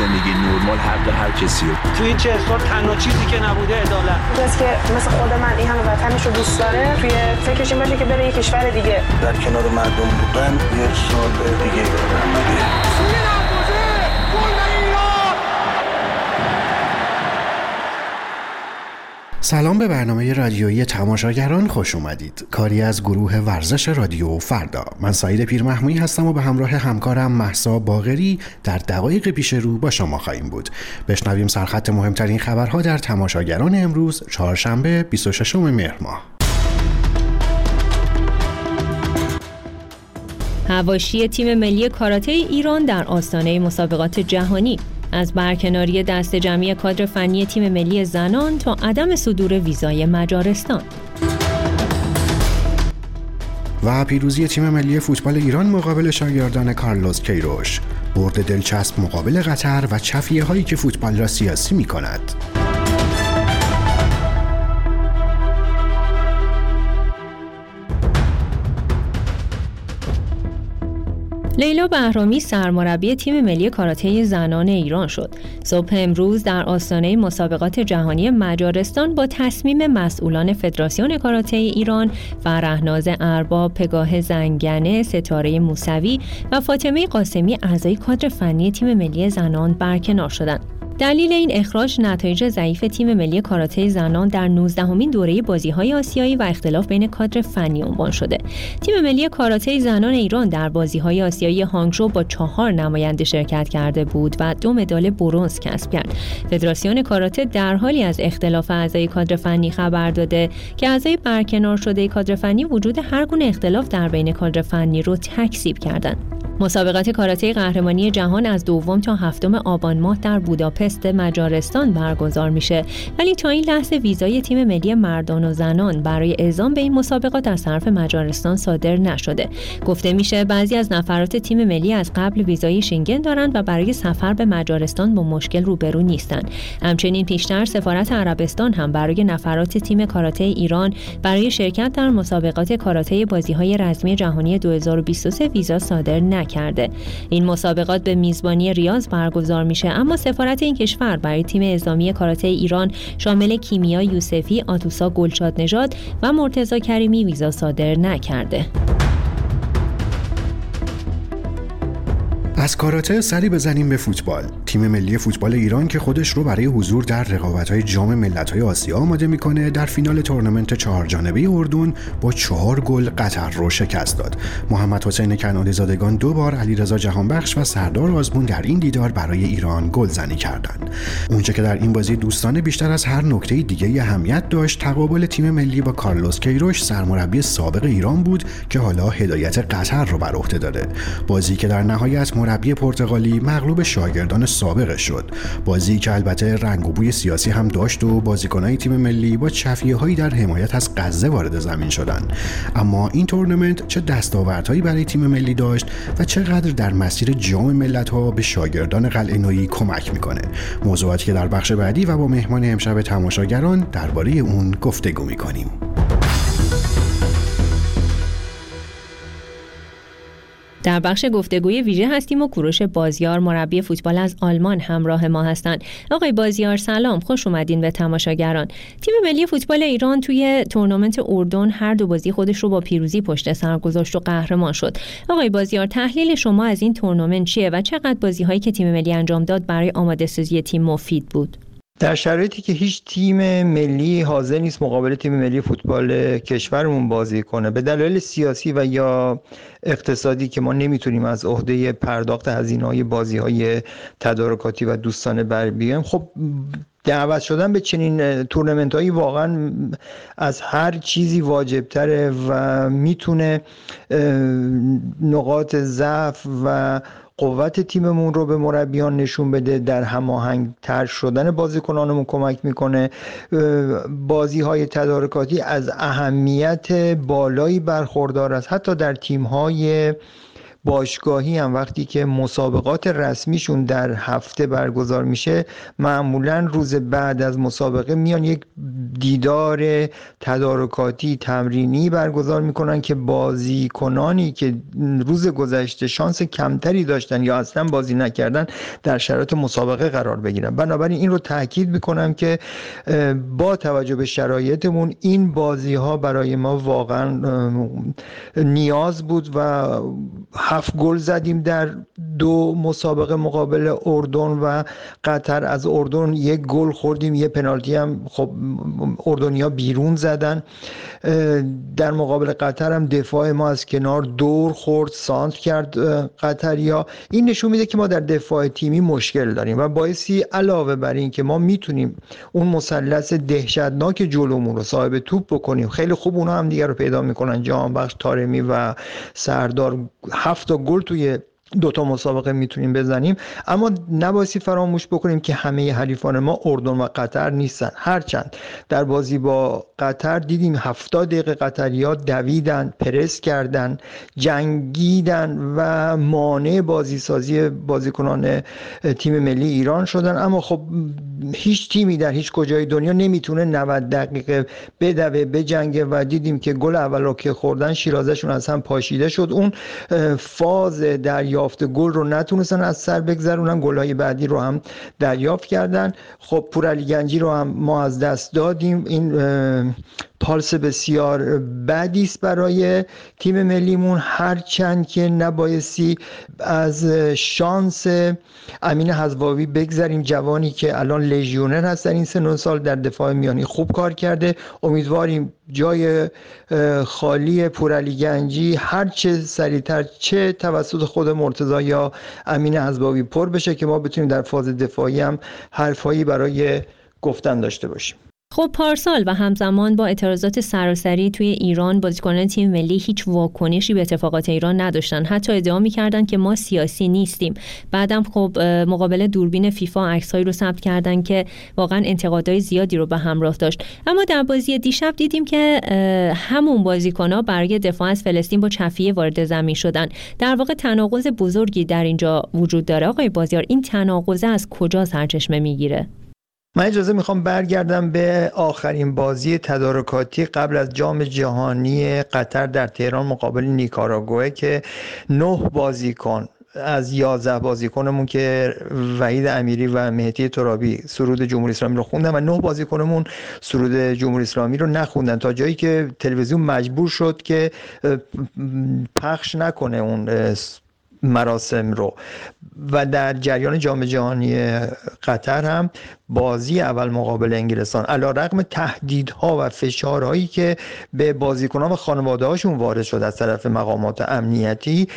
زندگی نرمال حق هر کسی رو. توی این چه سال تنها چیزی که نبوده عدالت. کسی که مثل خود من این همه وطنش رو دوست داره توی فکرش این باشه که بره یه کشور دیگه. در کنار مردم بودن یه سال دیگه. سلام به برنامه رادیویی تماشاگران خوش اومدید. کاری از گروه ورزش رادیو فردا. من سعید پیرمحمویی هستم و به همراه همکارم محسا باغری در دقایق پیش رو با شما خواهیم بود. بشنویم سرخط مهمترین خبرها در تماشاگران امروز چهارشنبه 26 مهر ماه. هواشی تیم ملی کاراته ایران در آستانه مسابقات جهانی. از برکناری دست جمعی کادر فنی تیم ملی زنان تا عدم صدور ویزای مجارستان و پیروزی تیم ملی فوتبال ایران مقابل شاگردان کارلوس کیروش برد دلچسب مقابل قطر و چفیه هایی که فوتبال را سیاسی می کند. لیلا بهرامی سرمربی تیم ملی کاراته زنان ایران شد. صبح امروز در آستانه مسابقات جهانی مجارستان با تصمیم مسئولان فدراسیون کاراته ایران فرهناز ارباب، پگاه زنگنه، ستاره موسوی و فاطمه قاسمی اعضای کادر فنی تیم ملی زنان برکنار شدند. دلیل این اخراج نتایج ضعیف تیم ملی کاراته زنان در 19 همین دوره بازی‌های آسیایی و اختلاف بین کادر فنی عنوان شده. تیم ملی کاراته زنان ایران در بازی‌های آسیایی هانگژو با چهار نماینده شرکت کرده بود و دو مدال برنز کسب کرد. فدراسیون کاراته در حالی از اختلاف اعضای کادر فنی خبر داده که اعضای برکنار شده کادر فنی وجود هر گونه اختلاف در بین کادر فنی رو تکذیب کردند. مسابقات کاراته قهرمانی جهان از دوم تا هفتم آبان ماه در بوداپست مجارستان برگزار میشه. ولی تا این لحظه ویزای تیم ملی مردان و زنان برای اعزام به این مسابقات از طرف مجارستان صادر نشده. گفته میشه بعضی از نفرات تیم ملی از قبل ویزای شنگن دارند و برای سفر به مجارستان با مشکل روبرو نیستند. همچنین پیشتر سفارت عربستان هم برای نفرات تیم کاراته ایران برای شرکت در مسابقات کاراته بازی‌های رزمی جهانی 2023 ویزا صادر نکرد. کرده. این مسابقات به میزبانی ریاض برگزار میشه اما سفارت این کشور برای تیم اعزامی کاراته ایران شامل کیمیا یوسفی آتوسا گلشاد نژاد و مرتزا کریمی ویزا صادر نکرده. از کاراته سری بزنیم به فوتبال. تیم ملی فوتبال ایران که خودش رو برای حضور در رقابت‌های جام ملت‌های آسیا آماده می‌کنه در فینال تورنمنت چهار جانبه اردن با چهار گل قطر رو شکست داد. محمد حسین کنعانی زادگان دو بار علیرضا جهانبخش و سردار آزمون در این دیدار برای ایران گلزنی کردند. اونچه که در این بازی دوستانه بیشتر از هر نکته دیگه اهمیت داشت تقابل تیم ملی با کارلوس کیروش سرمربی سابق ایران بود که حالا هدایت قطر رو بر عهده داره بازی که در نهایت مربی پرتغالی مغلوب شاگردان سابقش شد. بازی که البته رنگ و بوی سیاسی هم داشت و بازیکنهای تیم ملی با چفیه هایی در حمایت از غزه وارد زمین شدند. اما این تورنمنت چه دستاوردهایی برای تیم ملی داشت و چقدر در مسیر جام ملت ها به شاگردان قلعه نویی کمک می‌کنه. موضوعاتی که در بخش بعدی و با مهمان امشب تماشاگران درباره اون گفتگو می‌کنیم. در بخش گفتگوی ویژه هستیم و کوروش بازیار مربی فوتبال از آلمان همراه ما هستند. آقای بازیار سلام خوش اومدین به تماشاگران. تیم ملی فوتبال ایران توی تورنمنت اردن هر دو بازی خودش رو با پیروزی پشت سر گذاشت و قهرمان شد. آقای بازیار تحلیل شما از این تورنمنت چیه و چقدر بازی هایی که تیم ملی انجام داد برای آماده سازی تیم مفید بود؟ در شرایطی که هیچ تیم ملی حاضر نیست مقابل تیم ملی فوتبال کشورمون بازی کنه به دلایل سیاسی و یا اقتصادی که ما نمی‌تونیم از عهده پرداخت هزینه های بازی های تدارکاتی و دوستانه بر بیایم خب دعوت شدن به چنین تورنمنت هایی واقعا از هر چیزی واجبتره و می‌تونه نقاط ضعف و قوت تیممون رو به مربیان نشون بده در هماهنگ تر شدن بازیکنانمون کمک می‌کنه. بازی های تدارکاتی از اهمیت بالایی برخوردار است. حتی در تیم های باشگاهی هم وقتی که مسابقات رسمیشون در هفته برگزار میشه معمولا روز بعد از مسابقه میان یک دیدار تدارکاتی تمرینی برگزار می‌کنن که بازیکنانی که روز گذشته شانس کمتری داشتن یا اصلا بازی نکردن در شرایط مسابقه قرار بگیرن. بنابراین این رو تاکید می‌کنم که با توجه به شرایطمون این بازی ها برای ما واقعا نیاز بود و هفت گل زدیم در دو مسابقه مقابل اردن و قطر. از اردن یک گل خوردیم یه پنالتی هم خب اردنیا بیرون زدن. در مقابل قطر هم دفاع ما از کنار دور خورد سانت کرد قطریا. این نشون میده که ما در دفاع تیمی مشکل داریم و باعثی علاوه بر این که ما می‌تونیم اون مثلث دهشتناک جلومون رو صاحب توپ بکنیم. خیلی خوب اونا هم دیگر رو پیدا می‌کنن جهانبخش تارمی و سردار. هفت گل توی دوتا مسابقه می‌تونیم بزنیم. اما نباسی فراموش بکنیم که همه حریفان ما اردن و قطر نیستن. هرچند در بازی با قطر دیدیم هفتاد دقیقه قطریا دویدن پرس کردن جنگیدن و مانع بازی سازی بازیکنان تیم ملی ایران شدن. اما خب هیچ تیمی در هیچ کجای دنیا نمی‌تونه 90 دقیقه بدوه بجنگه و دیدیم که گل اول رو که خوردن شیرازشون از هم پاشیده شد. اون فاز دریافت گل رو نتونستن از سر بگذرونن. گلهای بعدی رو هم دریافت کردن. خب پورعلی گنجی رو هم ما از دست دادیم. این پالس بسیار بدی است برای تیم ملیمون هرچند که نبایستی از شانس امین حزواوی بگذریم. جوانی که الان لژیونر هست در این سن سال در دفاع میانی خوب کار کرده. امیدواریم جای خالی پورعلی گنجی هر چه سریعتر چه توسط خود مرتضی یا امین حزواوی پر بشه که ما بتونیم در فاز دفاعی هم حرفایی برای گفتن داشته باشیم. خب پارسال و همزمان با اعتراضات سراسری توی ایران بازیکنان تیم ملی هیچ واکنشی به اتفاقات ایران نداشتن. حتی ادعا می‌کردن که ما سیاسی نیستیم. بعدم خب مقابل دوربین فیفا عکسهایی رو ثبت کردن که واقعا انتقادهای زیادی رو به همراه داشت. اما در بازی دیشب دیدیم که همون بازیکنها برای دفاع از فلسطین با چفیه وارد زمین شدن. در واقع تناقض بزرگی در اینجا وجود داره. آقای بازیار این تناقض از کجا سرچشمه می‌گیره؟ من اجازه می‌خوام برگردم به آخرین بازی تدارکاتی قبل از جام جهانی قطر در تهران مقابل نیکاراگوه که نه بازیکن از یازده بازیکنمون که وحید امیری و مهدی ترابی سرود جمهوری اسلامی رو خوندن و نه بازیکنمون سرود جمهوری اسلامی رو نخوندن تا جایی که تلویزیون مجبور شد که پخش نکنه اون مراسم رو. و در جریان جام جهانی قطر هم بازی اول مقابل انگلستان علا رقم تهدیدها و فشارهایی که به بازیکنان و خانواده هاشون وارد شد از طرف مقامات امنیتی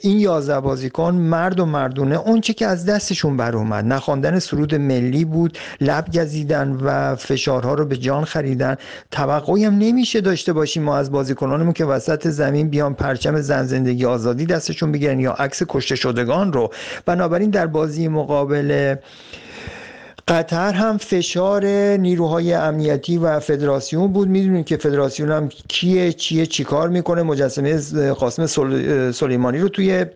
این یازده بازیکن مرد و مردونه اونچه که از دستشون بر اومد نخواندن سرود ملی بود لب گزیدن و فشارها رو به جان خریدن. توقعی هم نمیشه داشته باشیم ما از بازیکنانمون که وسط زمین بیان پرچم زن زندگی آزادی دستشون بگیرن یا عکس کشته شدگان رو. بنابراین در بازی مقابل قطر هم فشار نیروهای امنیتی و فدراسیون بود. می‌دونید که فدراسیون هم کیه چیه چیکار می‌کنه. مجسمه قاسم سلیمانی رو توی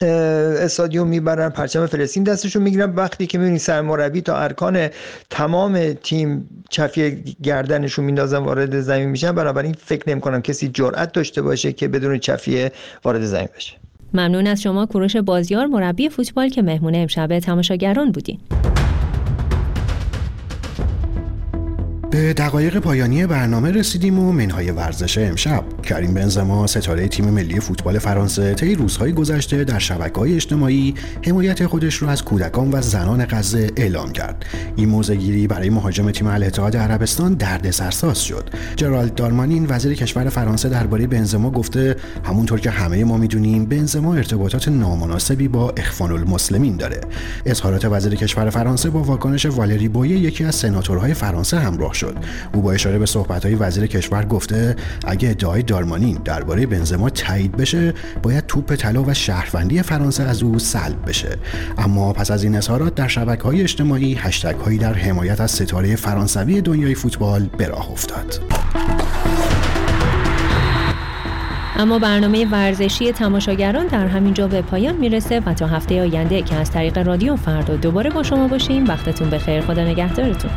استادیوم می‌برن پرچم فلسطین دستشون می‌گیرن. وقتی که می‌بینید سرمربی تا ارکان تمام تیم چفی گردنشون میندازن وارد زمین میشن بنابراین فکر نمی‌کنم کسی جرأت داشته باشه که بدون چفیه وارد زمین بشه. ممنون از شما کوروش بازیار مربی فوتبال که مهمون امشب تماشاگران بودین. به دقایق پایانی برنامه رسیدیم و منهای ورزش امشب. کریم بنزما ستاره تیم ملی فوتبال فرانسه طی روزهای گذشته در شبکه های اجتماعی حمایت خودش را از کودکان و زنان غزه اعلام کرد. این موزگیری برای مهاجم تیم الاتحاد عربستان درد سرساز شد. جرالد دارمانین وزیر کشور فرانسه درباره بنزما گفته همونطور که همه ما می‌دونیم بنزما ارتباطات نامناسبی با اخوان المسلمین داره. اظهارات وزیر کشور فرانسه با واکنش والری بویه یکی از سناتورهای فرانسه همراه شد او با اشاره به صحبت‌های وزیر کشور گفته اگه ادعای دارمانین درباره بنزما تایید بشه باید توپ طلا و شهروندی فرانسه از او سلب بشه. اما پس از این اظهارات در شبکه‌های اجتماعی هشتگ هایی در حمایت از ستاره فرانسوی دنیای فوتبال به راه افتاد. اما برنامه ورزشی تماشاگران در همین جا به پایان می‌رسه و تا هفته آینده که از طریق رادیو فردا دوباره با شما باشیم. وقتتون بخیر خدا نگهدارتون.